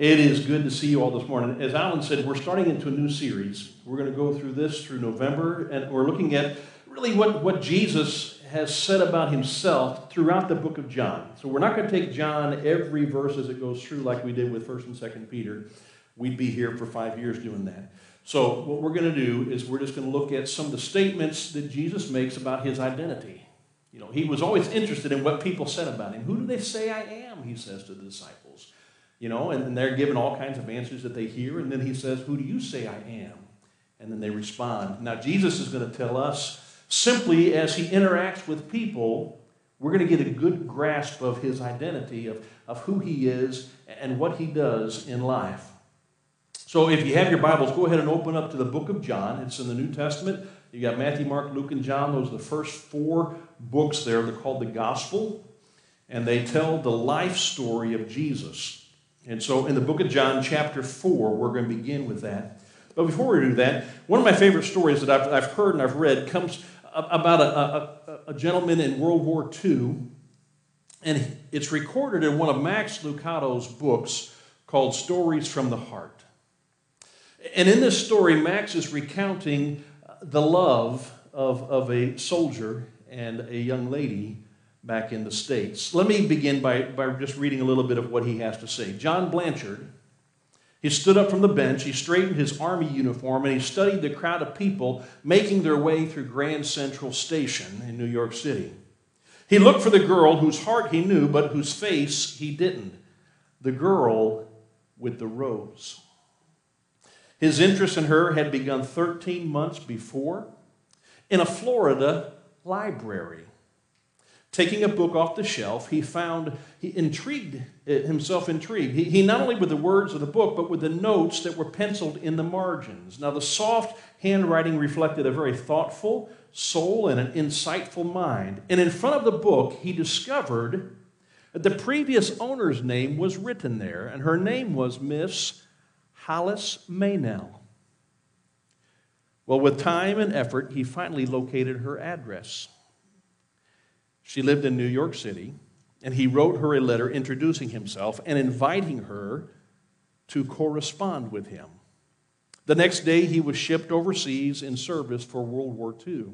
It is good to see you all this morning. As Alan said, we're starting into a new series. We're going to go through this through November, and we're looking at really what, what Jesus has said about himself throughout the book of John. So we're not going to take John every verse as it goes through like we did with 1st and 2nd Peter. We'd be here for five years doing that. So what we're going to do is we're just going to look at some of the statements that Jesus makes about his identity. You know, he was always interested in what people said about him. Who do they say I am? He says to the disciples. You know, and, and they're given all kinds of answers that they hear, and then he says, Who do you say I am? And then they respond. Now, Jesus is going to tell us simply as he interacts with people, we're going to get a good grasp of his identity, of, of who he is, and what he does in life. So, if you have your Bibles, go ahead and open up to the book of John. It's in the New Testament. You got Matthew, Mark, Luke, and John. Those are the first four books there. They're called the Gospel, and they tell the life story of Jesus. And so in the book of John, chapter 4, we're going to begin with that. But before we do that, one of my favorite stories that I've, I've heard and I've read comes about a, a, a gentleman in World War II. And it's recorded in one of Max Lucado's books called Stories from the Heart. And in this story, Max is recounting the love of, of a soldier and a young lady back in the States. Let me begin by, by just reading a little bit of what he has to say. John Blanchard, he stood up from the bench, he straightened his army uniform, and he studied the crowd of people making their way through Grand Central Station in New York City. He looked for the girl whose heart he knew, but whose face he didn't. The girl with the rose. His interest in her had begun 13 months before in a Florida library. Taking a book off the shelf, he found, he intrigued, uh, himself intrigued. He, he not only with the words of the book, but with the notes that were penciled in the margins. Now, the soft handwriting reflected a very thoughtful soul and an insightful mind. And in front of the book, he discovered that the previous owner's name was written there, and her name was Miss Hollis Maynell. Well, with time and effort, he finally located her address. She lived in New York City, and he wrote her a letter introducing himself and inviting her to correspond with him. The next day, he was shipped overseas in service for World War II.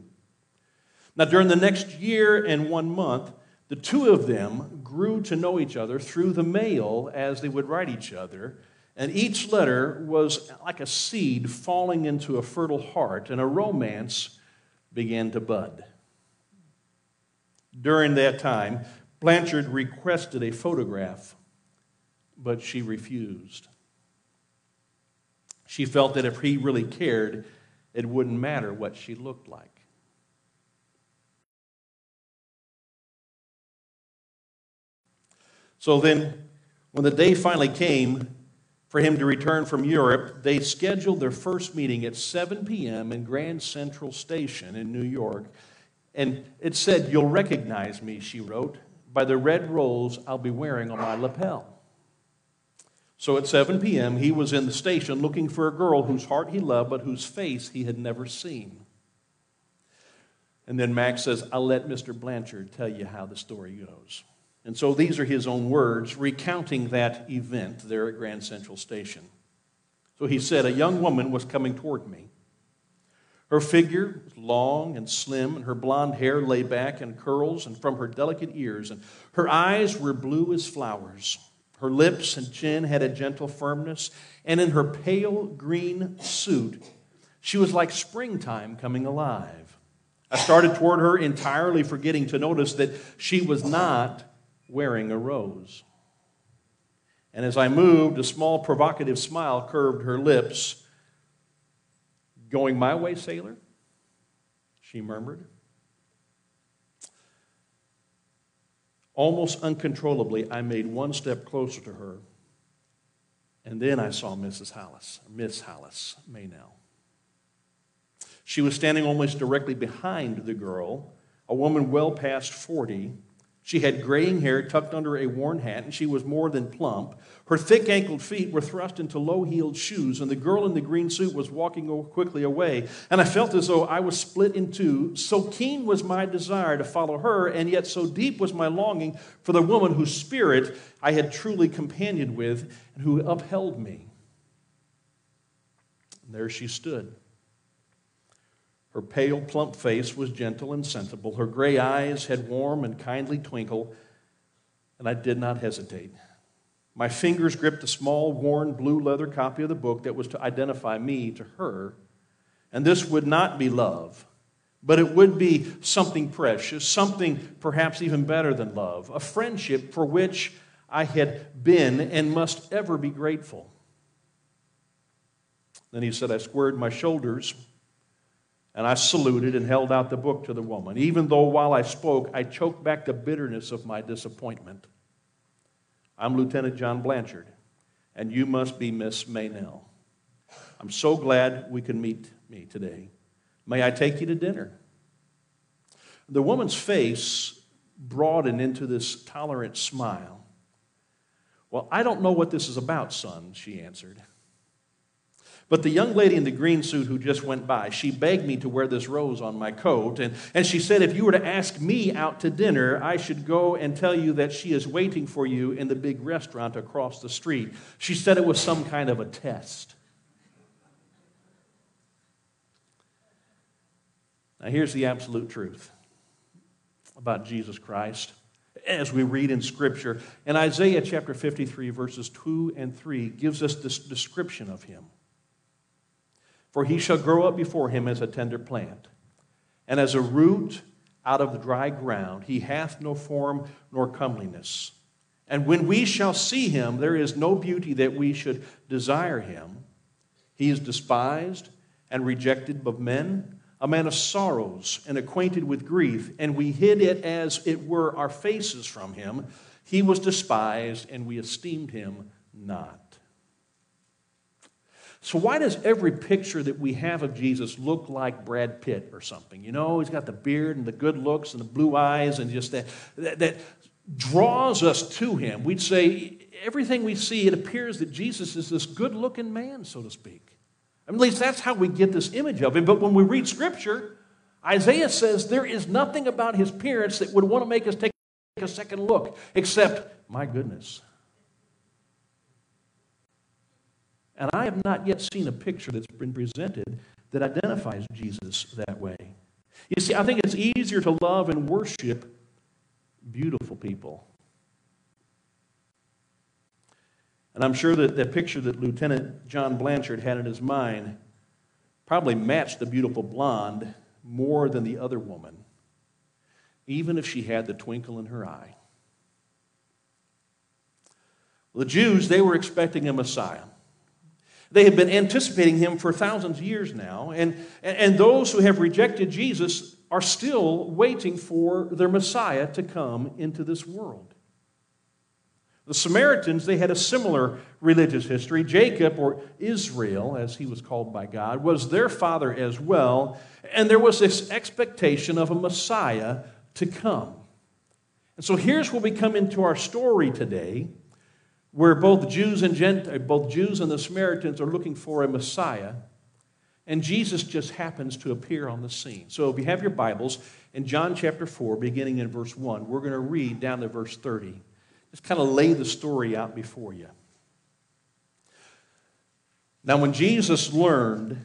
Now, during the next year and one month, the two of them grew to know each other through the mail as they would write each other. And each letter was like a seed falling into a fertile heart, and a romance began to bud. During that time, Blanchard requested a photograph, but she refused. She felt that if he really cared, it wouldn't matter what she looked like. So then, when the day finally came for him to return from Europe, they scheduled their first meeting at 7 p.m. in Grand Central Station in New York and it said, You'll recognize me, she wrote, by the red rose I'll be wearing on my lapel. So at 7 p.m., he was in the station looking for a girl whose heart he loved, but whose face he had never seen. And then Max says, I'll let Mr. Blanchard tell you how the story goes. And so these are his own words recounting that event there at Grand Central Station. So he said, A young woman was coming toward me. Her figure was long and slim, and her blonde hair lay back in curls and from her delicate ears, and her eyes were blue as flowers. Her lips and chin had a gentle firmness, and in her pale green suit, she was like springtime coming alive. I started toward her entirely forgetting to notice that she was not wearing a rose. And as I moved, a small provocative smile curved her lips. Going my way, sailor? She murmured. Almost uncontrollably, I made one step closer to her, and then I saw Mrs. Hollis, Miss Hollis Maynell. She was standing almost directly behind the girl, a woman well past 40. She had graying hair tucked under a worn hat, and she was more than plump. Her thick ankled feet were thrust into low heeled shoes, and the girl in the green suit was walking quickly away. And I felt as though I was split in two. So keen was my desire to follow her, and yet so deep was my longing for the woman whose spirit I had truly companioned with and who upheld me. And there she stood her pale, plump face was gentle and sensible. Her gray eyes had warm and kindly twinkle, and I did not hesitate. My fingers gripped a small, worn blue leather copy of the book that was to identify me to her. And this would not be love, but it would be something precious, something perhaps even better than love, a friendship for which I had been and must ever be grateful. Then he said, I squared my shoulders and I saluted and held out the book to the woman, even though while I spoke, I choked back the bitterness of my disappointment. I'm Lieutenant John Blanchard, and you must be Miss Maynell. I'm so glad we can meet me today. May I take you to dinner? The woman's face broadened into this tolerant smile. Well, I don't know what this is about, son, she answered. But the young lady in the green suit who just went by, she begged me to wear this rose on my coat. And, and she said, if you were to ask me out to dinner, I should go and tell you that she is waiting for you in the big restaurant across the street. She said it was some kind of a test. Now, here's the absolute truth about Jesus Christ as we read in Scripture. And Isaiah chapter 53, verses 2 and 3 gives us this description of him. For he shall grow up before him as a tender plant, and as a root out of the dry ground. He hath no form nor comeliness. And when we shall see him, there is no beauty that we should desire him. He is despised and rejected of men, a man of sorrows and acquainted with grief, and we hid it as it were our faces from him. He was despised, and we esteemed him not. So, why does every picture that we have of Jesus look like Brad Pitt or something? You know, he's got the beard and the good looks and the blue eyes and just that, that, that draws us to him. We'd say everything we see, it appears that Jesus is this good looking man, so to speak. at least that's how we get this image of him. But when we read Scripture, Isaiah says there is nothing about his appearance that would want to make us take a second look, except, my goodness, And I have not yet seen a picture that's been presented that identifies Jesus that way. You see, I think it's easier to love and worship beautiful people. And I'm sure that the picture that Lieutenant John Blanchard had in his mind probably matched the beautiful blonde more than the other woman, even if she had the twinkle in her eye. The Jews, they were expecting a Messiah. They have been anticipating him for thousands of years now. And, and those who have rejected Jesus are still waiting for their Messiah to come into this world. The Samaritans, they had a similar religious history. Jacob, or Israel, as he was called by God, was their father as well. And there was this expectation of a Messiah to come. And so here's where we come into our story today where both Jews and Gent- uh, both Jews and the Samaritans are looking for a Messiah, and Jesus just happens to appear on the scene. So if you have your Bibles, in John chapter 4, beginning in verse 1, we're going to read down to verse 30. Just kind of lay the story out before you. Now, when Jesus learned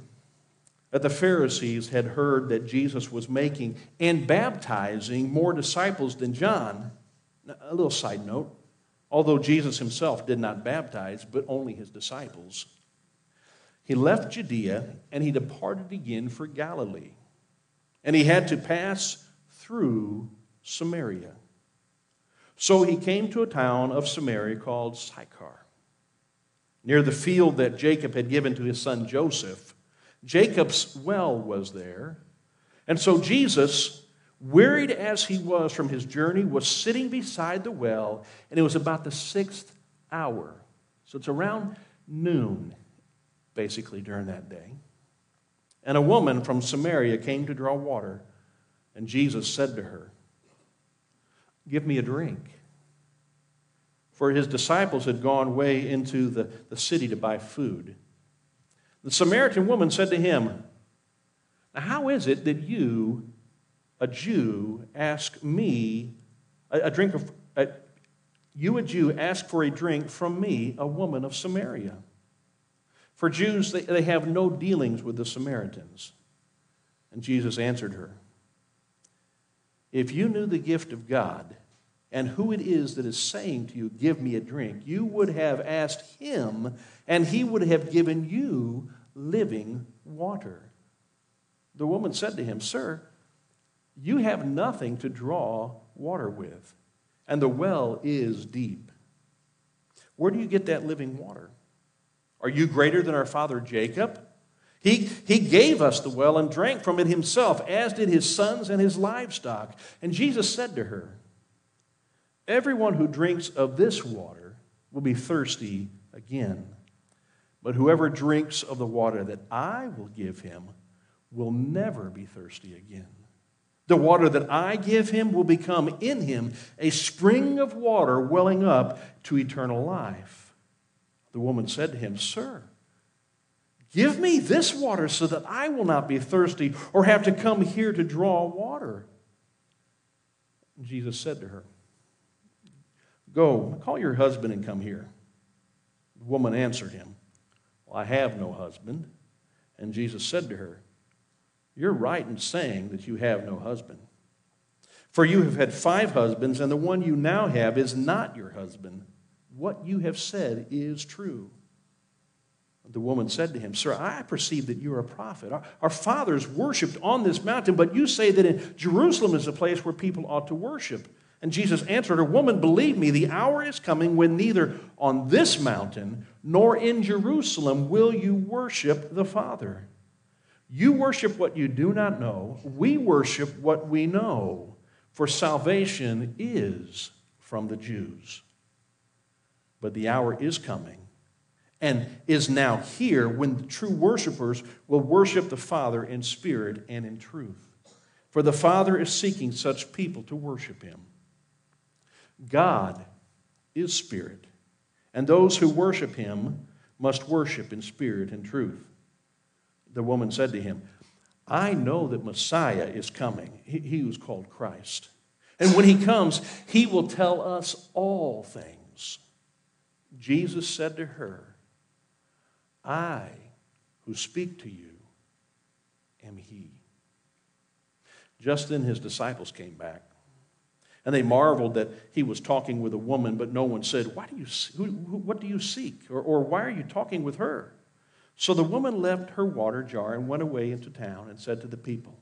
that the Pharisees had heard that Jesus was making and baptizing more disciples than John, a little side note although Jesus himself did not baptize, but only his disciples. He left Judea and he departed again for Galilee. And he had to pass through Samaria. So he came to a town of Samaria called Sychar, near the field that Jacob had given to his son Joseph. Jacob's well was there. And so Jesus wearied as he was from his journey, was sitting beside the well, and it was about the sixth hour. So it's around noon, basically, during that day. And a woman from Samaria came to draw water, and Jesus said to her, Give me a drink. For his disciples had gone way into the, the city to buy food. The Samaritan woman said to him, Now, how is it that you, a Jew, ask me a, a drink of. A, you, a Jew, ask for a drink from me, a woman of Samaria? For Jews, they, they have no dealings with the Samaritans. And Jesus answered her, If you knew the gift of God, and who it is that is saying to you, Give me a drink, you would have asked him, and he would have given you living water. The woman said to him, Sir, you have nothing to draw water with, and the well is deep. Where do you get that living water? Are you greater than our father Jacob? He, he gave us the well and drank from it himself, as did his sons and his livestock. And Jesus said to her, Everyone who drinks of this water will be thirsty again. But whoever drinks of the water that I will give him will never be thirsty again. The water that I give him will become in him a spring of water welling up to eternal life. The woman said to him, Sir, give me this water so that I will not be thirsty or have to come here to draw water. Jesus said to her, Go, call your husband and come here. The woman answered him, Well, I have no husband. And Jesus said to her, You're right in saying that you have no husband. For you have had five husbands, and the one you now have is not your husband. What you have said is true. The woman said to him, Sir, I perceive that you are a prophet. Our, our, fathers worshipped on this mountain, but you say that in Jerusalem is a place where people ought to worship. And Jesus answered her, Woman, believe me, the hour is coming when neither on this mountain nor in Jerusalem will you worship the Father. You worship what you do not know. We worship what we know, for salvation is from the Jews. But the hour is coming and is now here when the true worshipers will worship the Father in spirit and in truth. For the Father is seeking such people to worship him. God is spirit, and those who worship him must worship in spirit and truth. The woman said to him, I know that Messiah is coming, he, who's called Christ. And when he comes, he will tell us all things. Jesus said to her, I who speak to you am he. Just then his disciples came back. And they marveled that he was talking with a woman, but no one said, Why do you, who, who, What do you seek? Or, or why are you talking with her? So the woman left her water jar and went away into town and said to the people,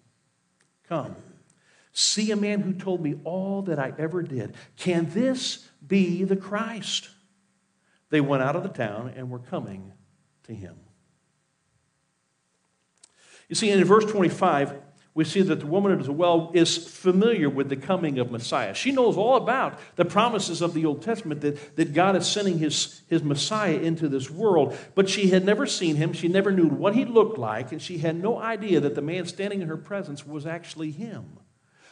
Come, see a man who told me all that I ever did. Can this be the Christ? They went out of the town and were coming to him. You see, in verse 25, we see that the woman at the well is familiar with the coming of Messiah. She knows all about the promises of the Old Testament that, that God is sending his, his Messiah into this world, but she had never seen him. She never knew what he looked like, and she had no idea that the man standing in her presence was actually him.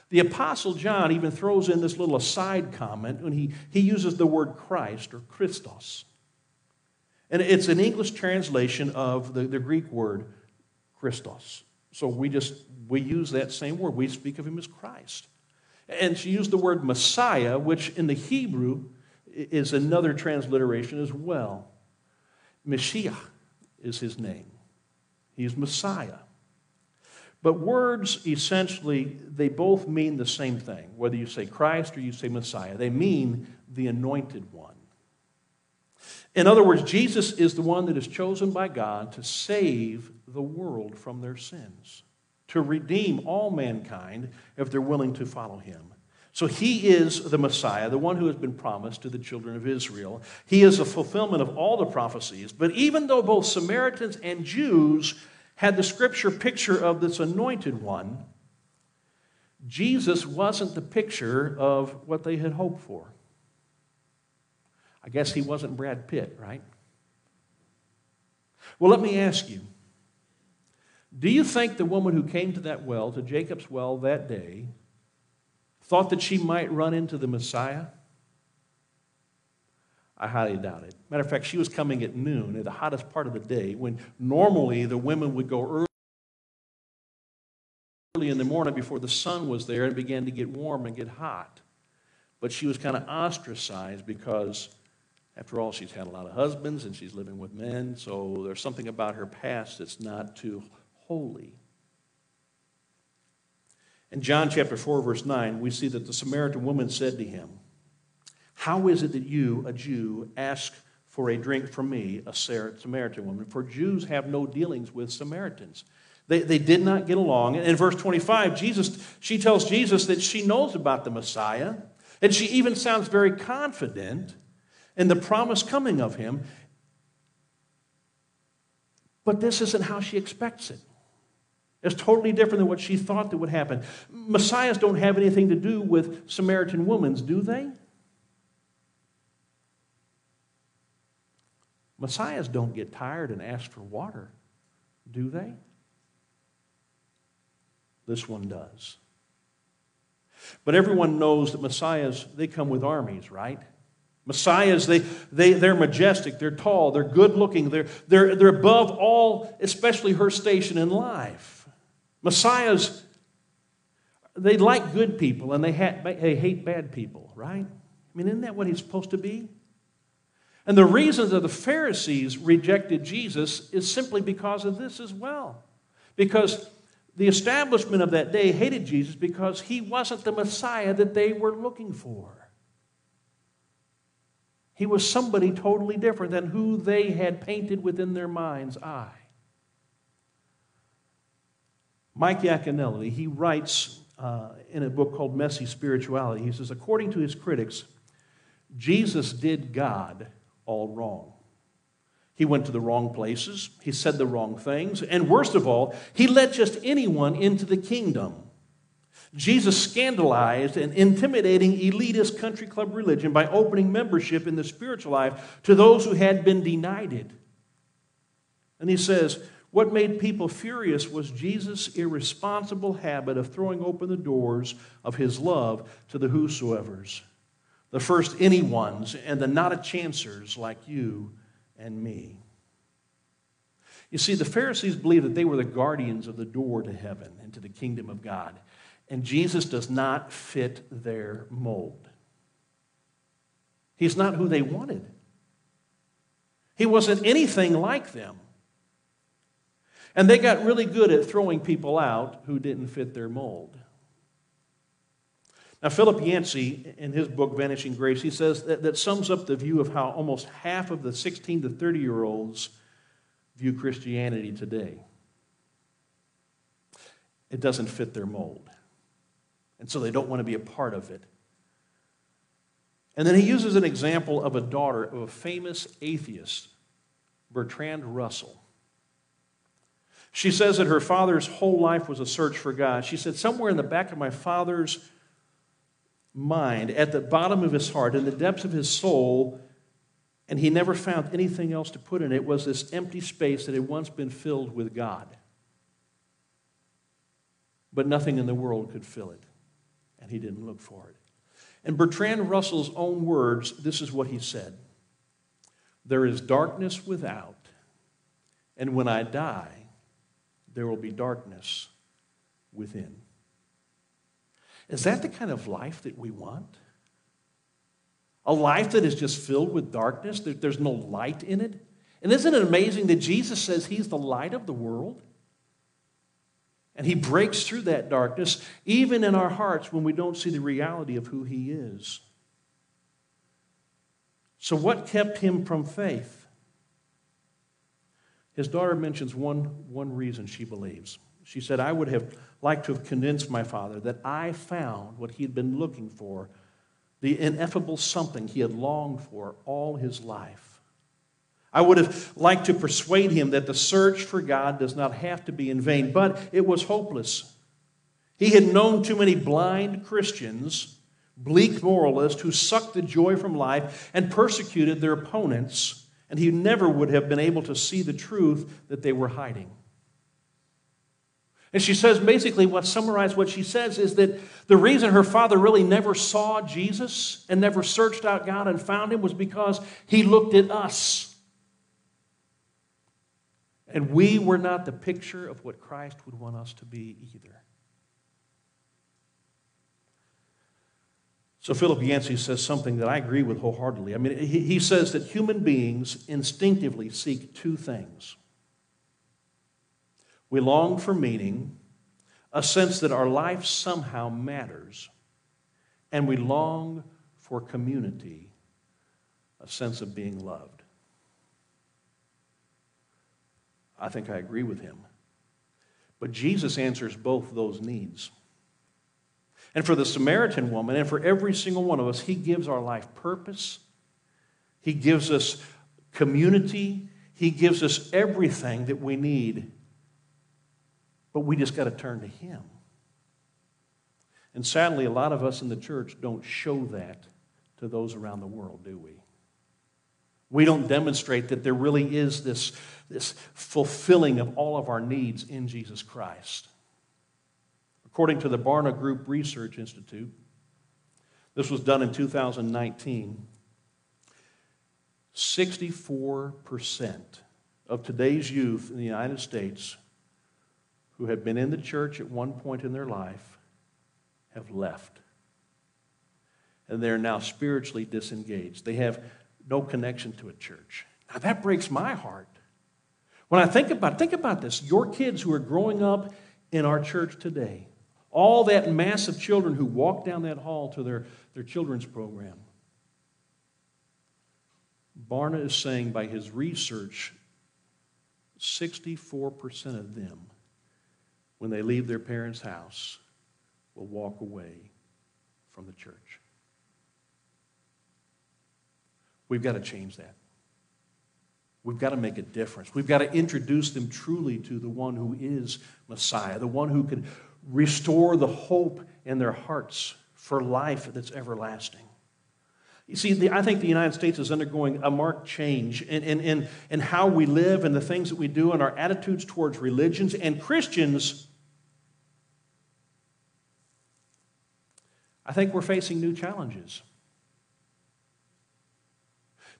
The Apostle John even throws in this little aside comment when he, he uses the word Christ or Christos. And it's an English translation of the, the Greek word Christos. So we just we use that same word. We speak of him as Christ. And she used the word Messiah, which in the Hebrew is another transliteration as well. Mashiach is his name. He's Messiah. But words essentially, they both mean the same thing, whether you say Christ or you say Messiah. They mean the anointed one. In other words, Jesus is the one that is chosen by God to save the world from their sins to redeem all mankind if they're willing to follow him. So he is the Messiah, the one who has been promised to the children of Israel. He is a fulfillment of all the prophecies. But even though both Samaritans and Jews had the scripture picture of this anointed one, Jesus wasn't the picture of what they had hoped for. I guess he wasn't Brad Pitt, right? Well, let me ask you do you think the woman who came to that well, to Jacob's well that day, thought that she might run into the Messiah? I highly doubt it. Matter of fact, she was coming at noon, at the hottest part of the day, when normally the women would go early in the morning before the sun was there and began to get warm and get hot. But she was kind of ostracized because, after all, she's had a lot of husbands and she's living with men, so there's something about her past that's not too holy. In John chapter 4, verse 9, we see that the Samaritan woman said to him, How is it that you, a Jew, ask for a drink from me, a Samaritan woman? For Jews have no dealings with Samaritans. They, they did not get along. And in verse 25, Jesus, she tells Jesus that she knows about the Messiah, and she even sounds very confident in the promise coming of him. But this isn't how she expects it. It's totally different than what she thought that would happen. Messiahs don't have anything to do with Samaritan women, do they? Messiahs don't get tired and ask for water, do they? This one does. But everyone knows that Messiahs, they come with armies, right? Messiahs, they, they, they're majestic, they're tall, they're good looking, they're, they're, they're above all, especially her station in life. Messiahs, they like good people and they, ha- they hate bad people, right? I mean, isn't that what he's supposed to be? And the reason that the Pharisees rejected Jesus is simply because of this as well. Because the establishment of that day hated Jesus because he wasn't the Messiah that they were looking for. He was somebody totally different than who they had painted within their mind's eye. Mike Yaconelli, he writes uh, in a book called Messy Spirituality, he says, according to his critics, Jesus did God all wrong. He went to the wrong places, he said the wrong things, and worst of all, he let just anyone into the kingdom. Jesus scandalized an intimidating elitist country club religion by opening membership in the spiritual life to those who had been denied it. And he says, what made people furious was Jesus' irresponsible habit of throwing open the doors of his love to the whosoever's, the first anyone's, and the not a chancers like you and me. You see, the Pharisees believed that they were the guardians of the door to heaven and to the kingdom of God, and Jesus does not fit their mold. He's not who they wanted. He wasn't anything like them. And they got really good at throwing people out who didn't fit their mold. Now, Philip Yancey, in his book Vanishing Grace, he says that, that sums up the view of how almost half of the 16 to 30 year olds view Christianity today. It doesn't fit their mold. And so they don't want to be a part of it. And then he uses an example of a daughter of a famous atheist, Bertrand Russell. She says that her father's whole life was a search for God. She said, Somewhere in the back of my father's mind, at the bottom of his heart, in the depths of his soul, and he never found anything else to put in it, was this empty space that had once been filled with God. But nothing in the world could fill it, and he didn't look for it. In Bertrand Russell's own words, this is what he said There is darkness without, and when I die, there will be darkness within. Is that the kind of life that we want? A life that is just filled with darkness, that there's no light in it? And isn't it amazing that Jesus says he's the light of the world? And he breaks through that darkness, even in our hearts when we don't see the reality of who he is. So, what kept him from faith? His daughter mentions one, one reason she believes. She said, I would have liked to have convinced my father that I found what he had been looking for, the ineffable something he had longed for all his life. I would have liked to persuade him that the search for God does not have to be in vain, but it was hopeless. He had known too many blind Christians, bleak moralists, who sucked the joy from life and persecuted their opponents and he never would have been able to see the truth that they were hiding. And she says basically what summarized what she says is that the reason her father really never saw Jesus and never searched out God and found him was because he looked at us. And we were not the picture of what Christ would want us to be either. So Philip Yancey says something that I agree with wholeheartedly. I mean, he, says that human beings instinctively seek two things we long for meaning, a sense that our life somehow matters, and we long for community, a sense of being loved. I think I agree with him. But Jesus answers both those needs. And for the Samaritan woman, and for every single one of us, He gives our life purpose. He gives us community. He gives us everything that we need but we just got to turn to Him. And sadly, a lot of us in the church don't show that to those around the world, do we? We don't demonstrate that there really is this, this fulfilling of all of our needs in Jesus Christ. According to the Barna Group Research Institute, this was done in 2019, 64% of today's youth in the United States who have been in the church at one point in their life have left. And they're now spiritually disengaged. They have no connection to a church. Now that breaks my heart. When I think about think about this. Your kids who are growing up in our church today, all that mass of children who walk down that hall to their, their children's program. Barna is saying by his research, 64% of them when they leave their parents' house, will walk away from the church. We've got to change that. We've got to make a difference. We've got to introduce them truly to the one who is Messiah, the one who can restore the hope in their hearts for life that's everlasting. You see, the, I think the United States is undergoing a marked change in, in, in, in how we live and the things that we do and our attitudes towards religions. And Christians, I think we're facing new challenges.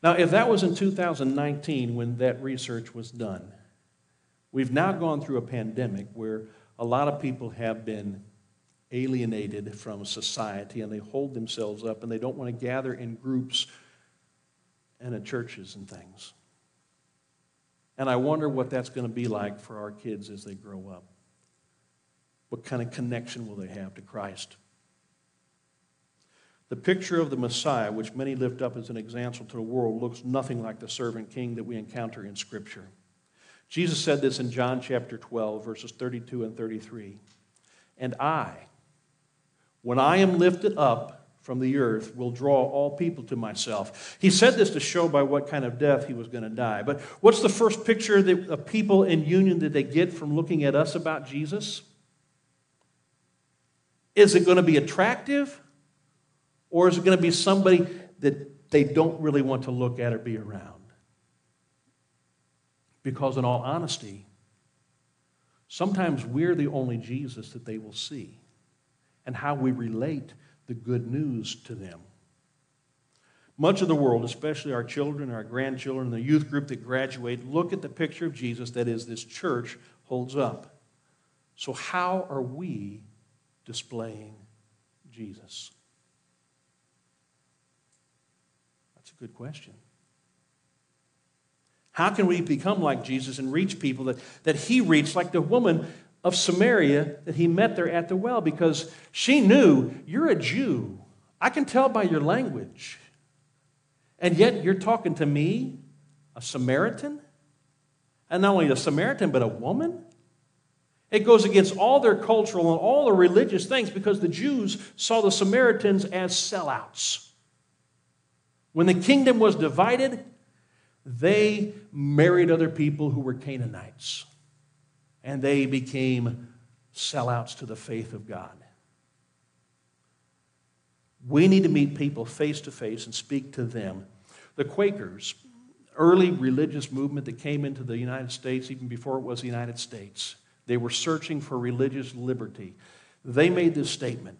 Now, if that was in 2019 when that research was done, we've now gone through a pandemic where a lot of people have been alienated from society and they hold themselves up and they don't want to gather in groups and at churches and things. And I wonder what that's going to be like for our kids as they grow up. What kind of connection will they have to Christ? The picture of the Messiah, which many lift up as an example to the world, looks nothing like the servant king that we encounter in Scripture. Jesus said this in John chapter 12, verses 32 and 33. And I, when I am lifted up from the earth, will draw all people to myself. He said this to show by what kind of death he was going to die. But what's the first picture that of people in union that they get from looking at us about Jesus? Is it going to be attractive? Or is it going to be somebody that they don't really want to look at or be around? Because, in all honesty, sometimes we're the only Jesus that they will see and how we relate the good news to them. Much of the world, especially our children, our grandchildren, the youth group that graduate, look at the picture of Jesus that is this church holds up. So, how are we displaying Jesus? That's a good question. How can we become like Jesus and reach people that, that he reached, like the woman of Samaria that he met there at the well because she knew you're a Jew. I can tell by your language. And yet you're talking to me, a Samaritan? And not only a Samaritan, but a woman? It goes against all their cultural and all the religious things because the Jews saw the Samaritans as sellouts. When the kingdom was divided, they married other people who were Canaanites and they became sellouts to the faith of God. We need to meet people face to face and speak to them. The Quakers, early religious movement that came into the United States, even before it was the United States, They were searching for religious liberty. They made this statement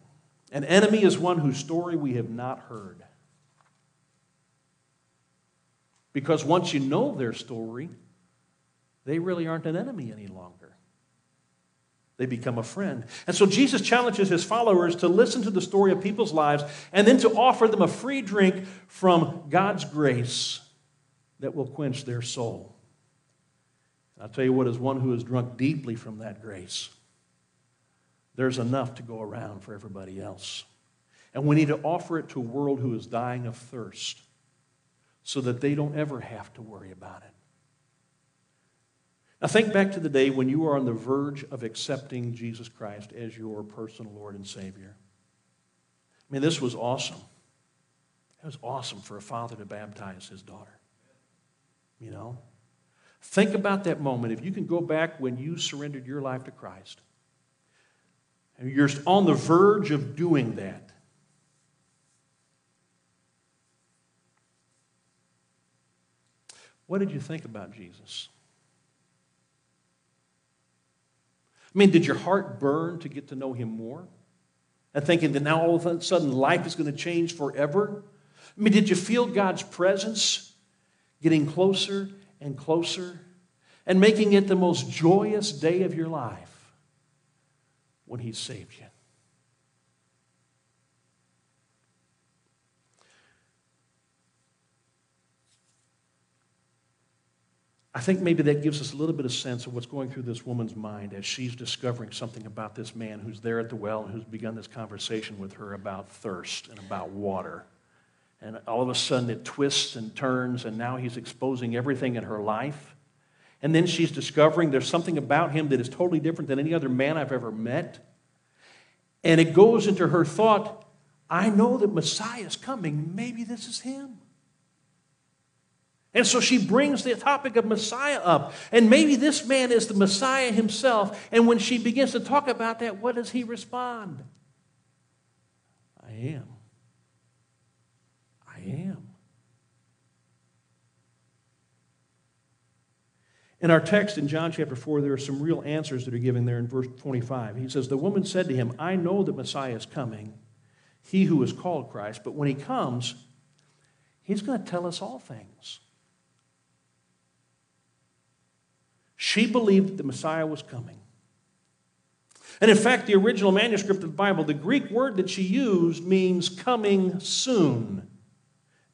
An enemy is one whose story we have not heard. Because once you know their story, they really aren't an enemy any longer. They become a friend. And so Jesus challenges his followers to listen to the story of people's lives and then to offer them a free drink from God's grace that will quench their soul. I'll tell you what, as one who has drunk deeply from that grace, there's enough to go around for everybody else. And we need to offer it to a world who is dying of thirst so that they don't ever have to worry about it. Now, think back to the day when you were on the verge of accepting Jesus Christ as your personal Lord and Savior. I mean, this was awesome. It was awesome for a father to baptize his daughter. You know? Think about that moment. If you can go back when you surrendered your life to Christ, and you're on the verge of doing that. What did you think about Jesus? I mean, did your heart burn to get to know him more? And thinking that now all of a sudden life is going to change forever? I mean, did you feel God's presence getting closer and closer and making it the most joyous day of your life when He saved you? I think maybe that gives us a little bit of sense of what's going through this woman's mind as she's discovering something about this man who's there at the well and who's begun this conversation with her about thirst and about water. And all of a sudden it twists and turns, and now he's exposing everything in her life. And then she's discovering there's something about him that is totally different than any other man I've ever met. And it goes into her thought I know that Messiah is coming. Maybe this is him. And so she brings the topic of Messiah up. And maybe this man is the Messiah himself. And when she begins to talk about that, what does he respond? I am. I am. In our text in John chapter 4, there are some real answers that are given there in verse 25. He says, The woman said to him, I know that Messiah is coming, he who is called Christ, but when he comes, he's going to tell us all things. She believed that the Messiah was coming. And in fact, the original manuscript of the Bible, the Greek word that she used means coming soon,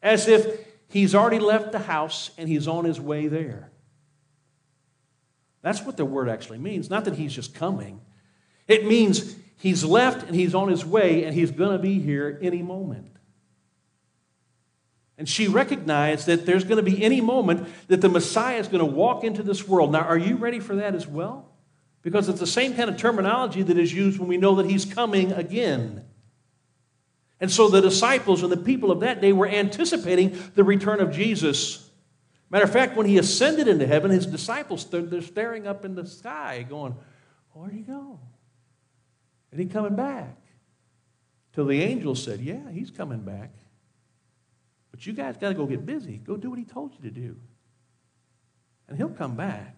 as if he's already left the house and he's on his way there. That's what the word actually means. Not that he's just coming, it means he's left and he's on his way and he's going to be here any moment. And she recognized that there's going to be any moment that the Messiah is going to walk into this world. Now, are you ready for that as well? Because it's the same kind of terminology that is used when we know that he's coming again. And so the disciples and the people of that day were anticipating the return of Jesus. Matter of fact, when he ascended into heaven, his disciples there staring up in the sky, going, Where'd he go? Is he coming back? Till the angel said, Yeah, he's coming back. But you guys got to go get busy. Go do what he told you to do. And he'll come back.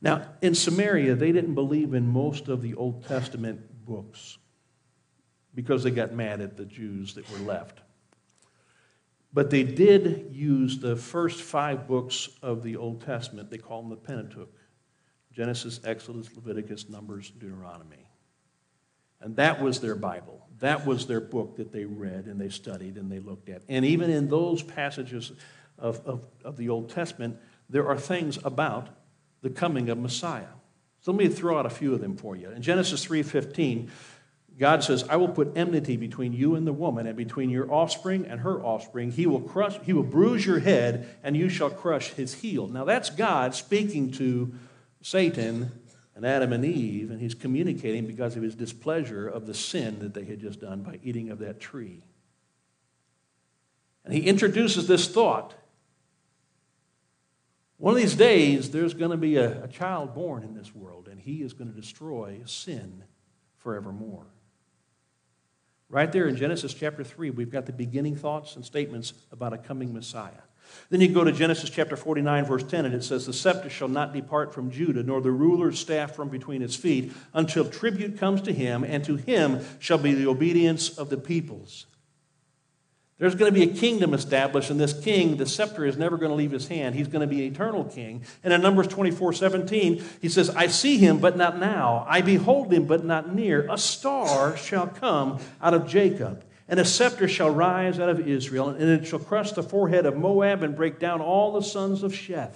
Now, in Samaria, they didn't believe in most of the Old Testament books because they got mad at the Jews that were left. But they did use the first five books of the Old Testament. They call them the Pentateuch Genesis, Exodus, Leviticus, Numbers, Deuteronomy. And that was their Bible. That was their book that they read and they studied and they looked at. And even in those passages of, of, of the Old Testament, there are things about the coming of Messiah. So let me throw out a few of them for you. In Genesis 3:15, God says, I will put enmity between you and the woman, and between your offspring and her offspring. He will crush, he will bruise your head, and you shall crush his heel. Now that's God speaking to Satan and Adam and Eve, and he's communicating because of his displeasure of the sin that they had just done by eating of that tree. And he introduces this thought. One of these days, there's going to be a, a child born in this world, and he is going to destroy sin forevermore. Right there in Genesis chapter 3, we've got the beginning thoughts and statements about a coming Messiah. Then you go to Genesis chapter 49, verse 10, and it says, The scepter shall not depart from Judah, nor the ruler's staff from between his feet, until tribute comes to him, and to him shall be the obedience of the peoples. There's going to be a kingdom established, and this king, the scepter, is never going to leave his hand. He's going to be an eternal king. And in Numbers 24 17, he says, I see him, but not now. I behold him, but not near. A star shall come out of Jacob, and a scepter shall rise out of Israel, and it shall crush the forehead of Moab and break down all the sons of Sheth.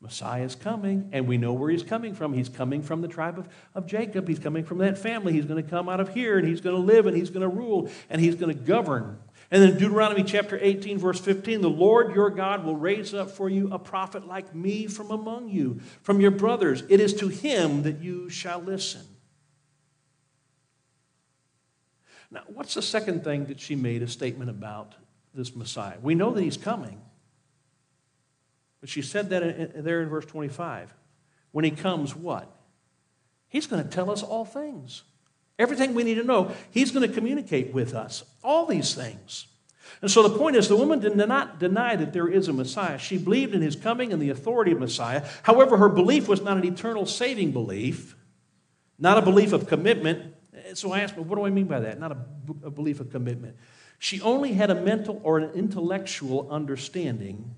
Messiah is coming, and we know where he's coming from. He's coming from the tribe of, of Jacob. He's coming from that family. He's going to come out of here, and he's going to live, and he's going to rule, and he's going to govern. And then Deuteronomy chapter 18, verse 15 the Lord your God will raise up for you a prophet like me from among you, from your brothers. It is to him that you shall listen. Now, what's the second thing that she made a statement about this Messiah? We know that he's coming. But she said that there in verse 25. When he comes, what? He's going to tell us all things. Everything we need to know, he's going to communicate with us. All these things. And so the point is, the woman did not deny that there is a Messiah. She believed in his coming and the authority of Messiah. However, her belief was not an eternal saving belief, not a belief of commitment. So I asked, her, what do I mean by that? Not a, a belief a commitment. She only had a mental or an intellectual understanding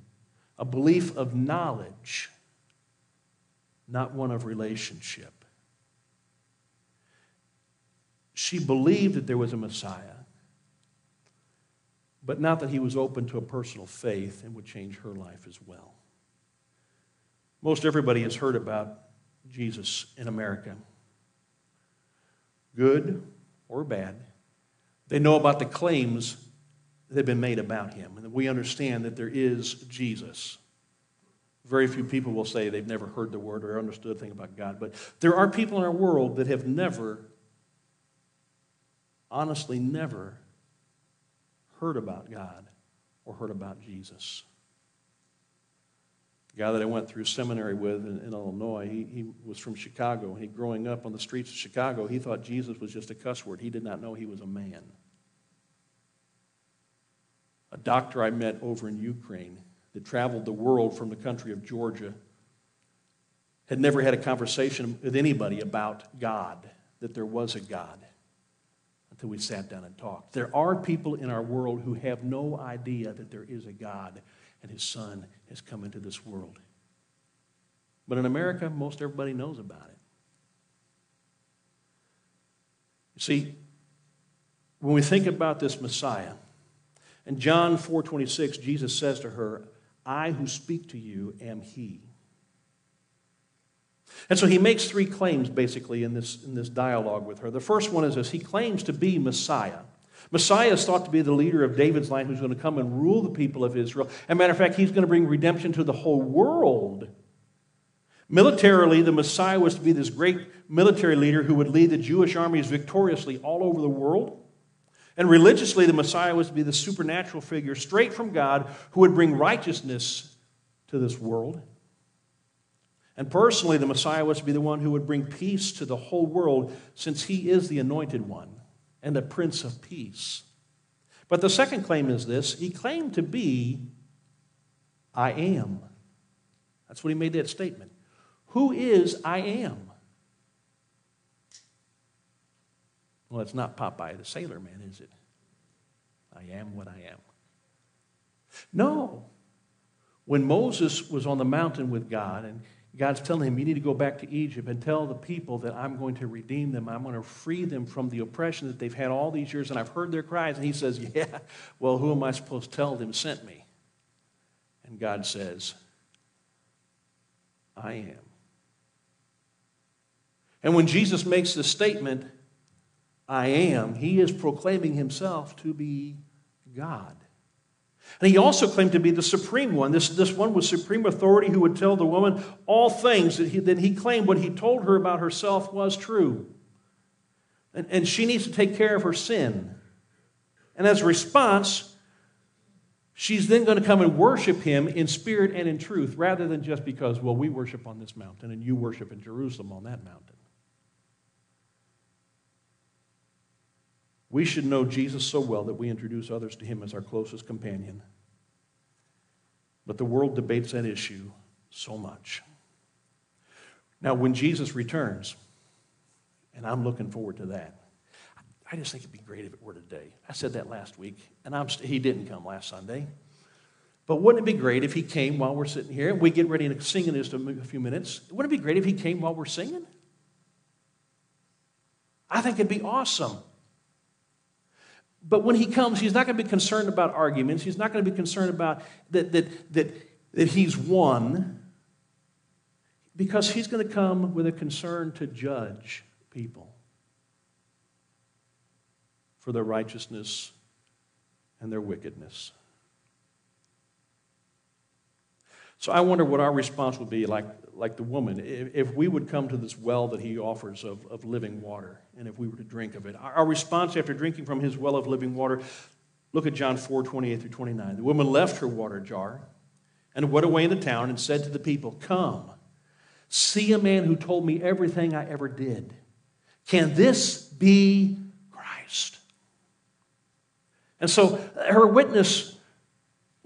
a belief of knowledge, not one of relationship. She believed that there was a Messiah, but not that he was open to a personal faith and would change her life as well. Most everybody has heard about Jesus in America, good or bad. They know about the claims that have been made about him, and we understand that there is Jesus. Very few people will say they've never heard the word or understood a thing about God, but there are people in our world that have never, honestly, never heard about God or heard about Jesus. The guy that I went through seminary with in, in Illinois, he, he was from Chicago. He, growing up on the streets of Chicago, he thought Jesus was just a cuss word. He did not know he was a man a doctor I met over in Ukraine that traveled the world from the country of Georgia had never had a conversation with anybody about God, that there was a God, until we sat down and talked. There are people in our world who have no idea that there is a God and his son has come into this world. But in America, most everybody knows about it. You see, when we think about this Messiah, in John 4:26, Jesus says to her, I who speak to you am he. And so he makes three claims basically in this, in this dialogue with her. The first one is this he claims to be Messiah. Messiah is thought to be the leader of David's line who's going to come and rule the people of Israel. As a matter of fact, he's going to bring redemption to the whole world. Militarily, the Messiah was to be this great military leader who would lead the Jewish armies victoriously all over the world. And religiously, the Messiah was to be the supernatural figure straight from God who would bring righteousness to this world. And personally, the Messiah was to be the one who would bring peace to the whole world since he is the anointed one and the Prince of Peace. But the second claim is this he claimed to be, I am. That's what he made that statement. Who is I am? Well, it's not Popeye the Sailor Man, is it? I am what I am. No. When Moses was on the mountain with God, and God's telling him, You need to go back to Egypt and tell the people that I'm going to redeem them. I'm going to free them from the oppression that they've had all these years, and I've heard their cries. And he says, Yeah, well, who am I supposed to tell them sent me? And God says, I am. And when Jesus makes this statement, I am, he is proclaiming himself to be God. And he also claimed to be the supreme one. This, this one with supreme authority who would tell the woman all things that he, that he claimed what he told her about herself was true. And, and she needs to take care of her sin. And as a response, she's then going to come and worship him in spirit and in truth rather than just because, well, we worship on this mountain and you worship in Jerusalem on that mountain. We should know Jesus so well that we introduce others to him as our closest companion. But the world debates that issue so much. Now, when Jesus returns, and I'm looking forward to that, I just think it'd be great if it were today. I said that last week, and I'm st- he didn't come last Sunday. But wouldn't it be great if he came while we're sitting here? And we get ready to sing in just a few minutes. Wouldn't it be great if he came while we're singing? I think it'd be awesome. But when he comes, he's not going to be concerned about arguments. He's not going to be concerned about that, that, that, that he's won, because he's going to come with a concern to judge people for their righteousness and their wickedness. So I wonder what our response would be like, like the woman, if, we would come to this well that he offers of, of living water, and if we were to drink of it. Our response after drinking from his well of living water, look at John 4 28 through 29. The woman left her water jar and went away in the town and said to the people, Come, see a man who told me everything I ever did. Can this be Christ? And so her witness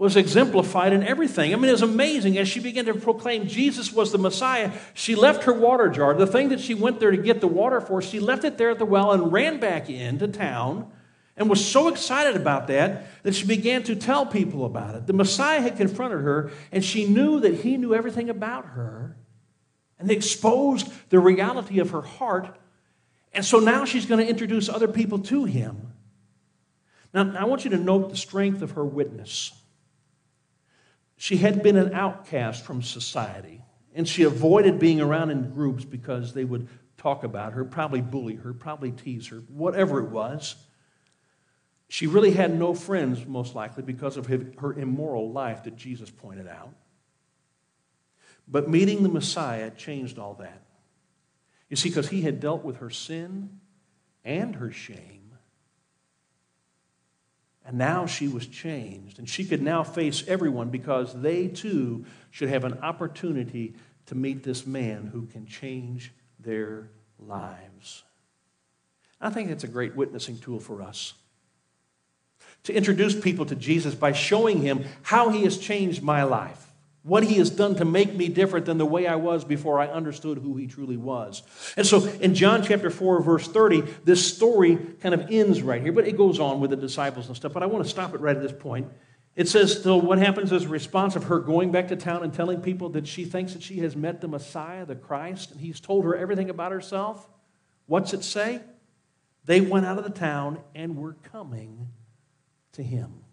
was exemplified in everything. I mean, it was amazing. As she began to proclaim Jesus was the Messiah, she left her water jar, the thing that she went there to get the water for, she left it there at the well and ran back into town and was so excited about that that she began to tell people about it. The Messiah had confronted her, and she knew that he knew everything about her and exposed the reality of her heart. And so now she's going to introduce other people to him. Now, I want you to note the strength of her witness. She had been an outcast from society, and she avoided being around in groups because they would talk about her, probably bully her, probably tease her, whatever it was. She really had no friends, most likely, because of her immoral life that Jesus pointed out. But meeting the Messiah changed all that. You see, because he had dealt with her sin and her shame and now she was changed. And she could now face everyone because they too should have an opportunity to meet this man who can change their lives. I think it's a great witnessing tool for us. To introduce people to Jesus by showing him how he has changed my life what he has done to make me different than the way I was before I understood who he truly was. And so in John chapter 4, verse 30, this story kind of ends right here, but it goes on with the disciples and stuff. But I want to stop it right at this point. It says, so what happens as a response of her going back to town and telling people that she thinks that she has met the Messiah, the Christ, and he's told her everything about herself? What's it say? They went out of the town and were coming to him.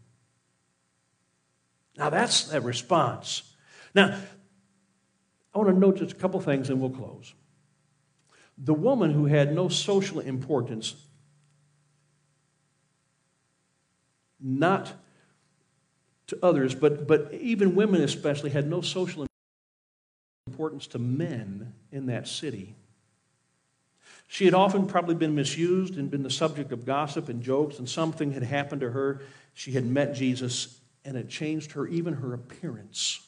Now that's a response. Now, I want to note just a couple things and we'll close. The woman who had no social importance, not to others, but, but even women especially, had no social importance to men in that city. She had often probably been misused and been the subject of gossip and jokes, and something had happened to her. She had met Jesus, and it changed her, even her appearance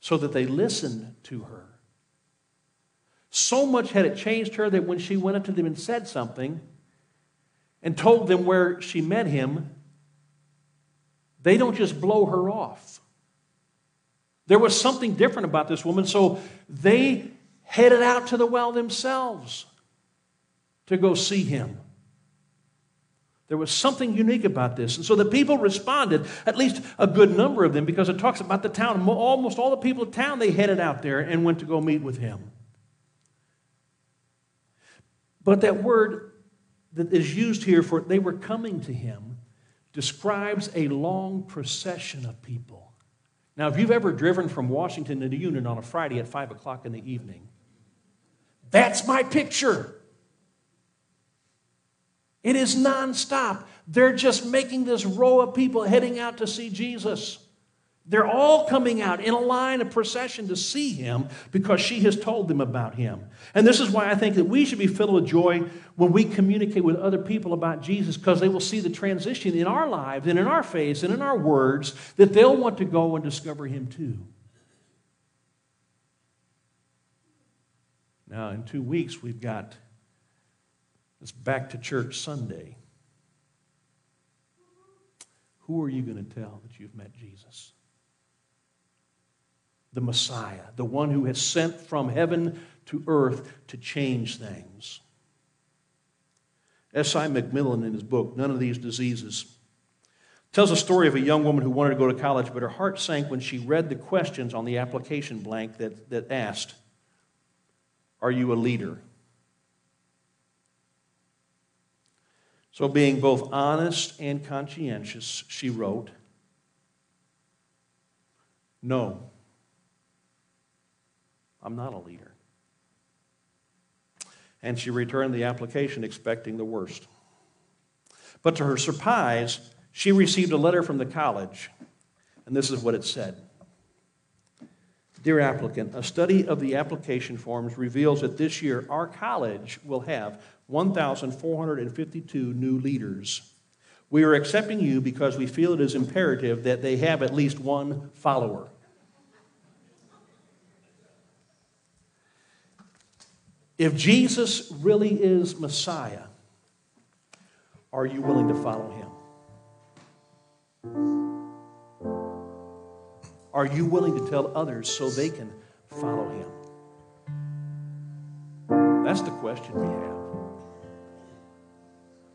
so that they listened to her. So much had it changed her that when she went up to them and said something and told them where she met him, they don't just blow her off. There was something different about this woman, so they headed out to the well themselves to go see him. There was something unique about this. And so the people responded, at least a good number of them, because it talks about the town. Almost all the people of town, they headed out there and went to go meet with him. But that word that is used here for they were coming to him describes a long procession of people. Now, if you've ever driven from Washington to the Union on a Friday at 5 o'clock in the evening, that's my picture. It is nonstop. They're just making this row of people heading out to see Jesus. They're all coming out in a line, a procession to see him because she has told them about him. And this is why I think that we should be filled with joy when we communicate with other people about Jesus because they will see the transition in our lives and in our face and in our words that they'll want to go and discover him too. Now, in two weeks, we've got it's back to church Sunday. who are you going to tell that you've met Jesus? The Messiah, the one who has sent from heaven to earth to change things. S.I. McMillen, in his book, None of These Diseases, tells a story of a young woman who wanted to go to college, but her heart sank when she read the questions on the application blank that, that asked, Are you a leader? So, being both honest and conscientious, she wrote, No, I'm not a leader. And she returned the application expecting the worst. But to her surprise, she received a letter from the college, and this is what it said Dear applicant, a study of the application forms reveals that this year our college will have 1,452 new leaders. We are accepting you because we feel it is imperative that they have at least one follower. If Jesus really is Messiah, are you willing to follow him? Are you willing to tell others so they can follow him? That's the question we have.